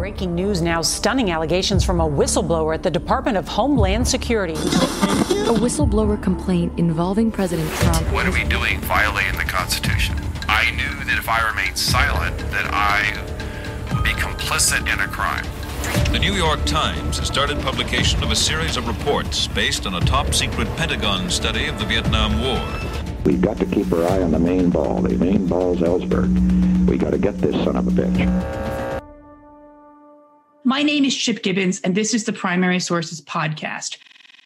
breaking news now stunning allegations from a whistleblower at the Department of Homeland Security. A whistleblower complaint involving President Trump. What are we doing violating the Constitution? I knew that if I remained silent, that I would be complicit in a crime. The New York Times has started publication of a series of reports based on a top secret Pentagon study of the Vietnam War. We've got to keep our eye on the main ball. The main ball's Ellsberg. We got to get this son of a bitch. My name is Chip Gibbons, and this is the Primary Sources Podcast.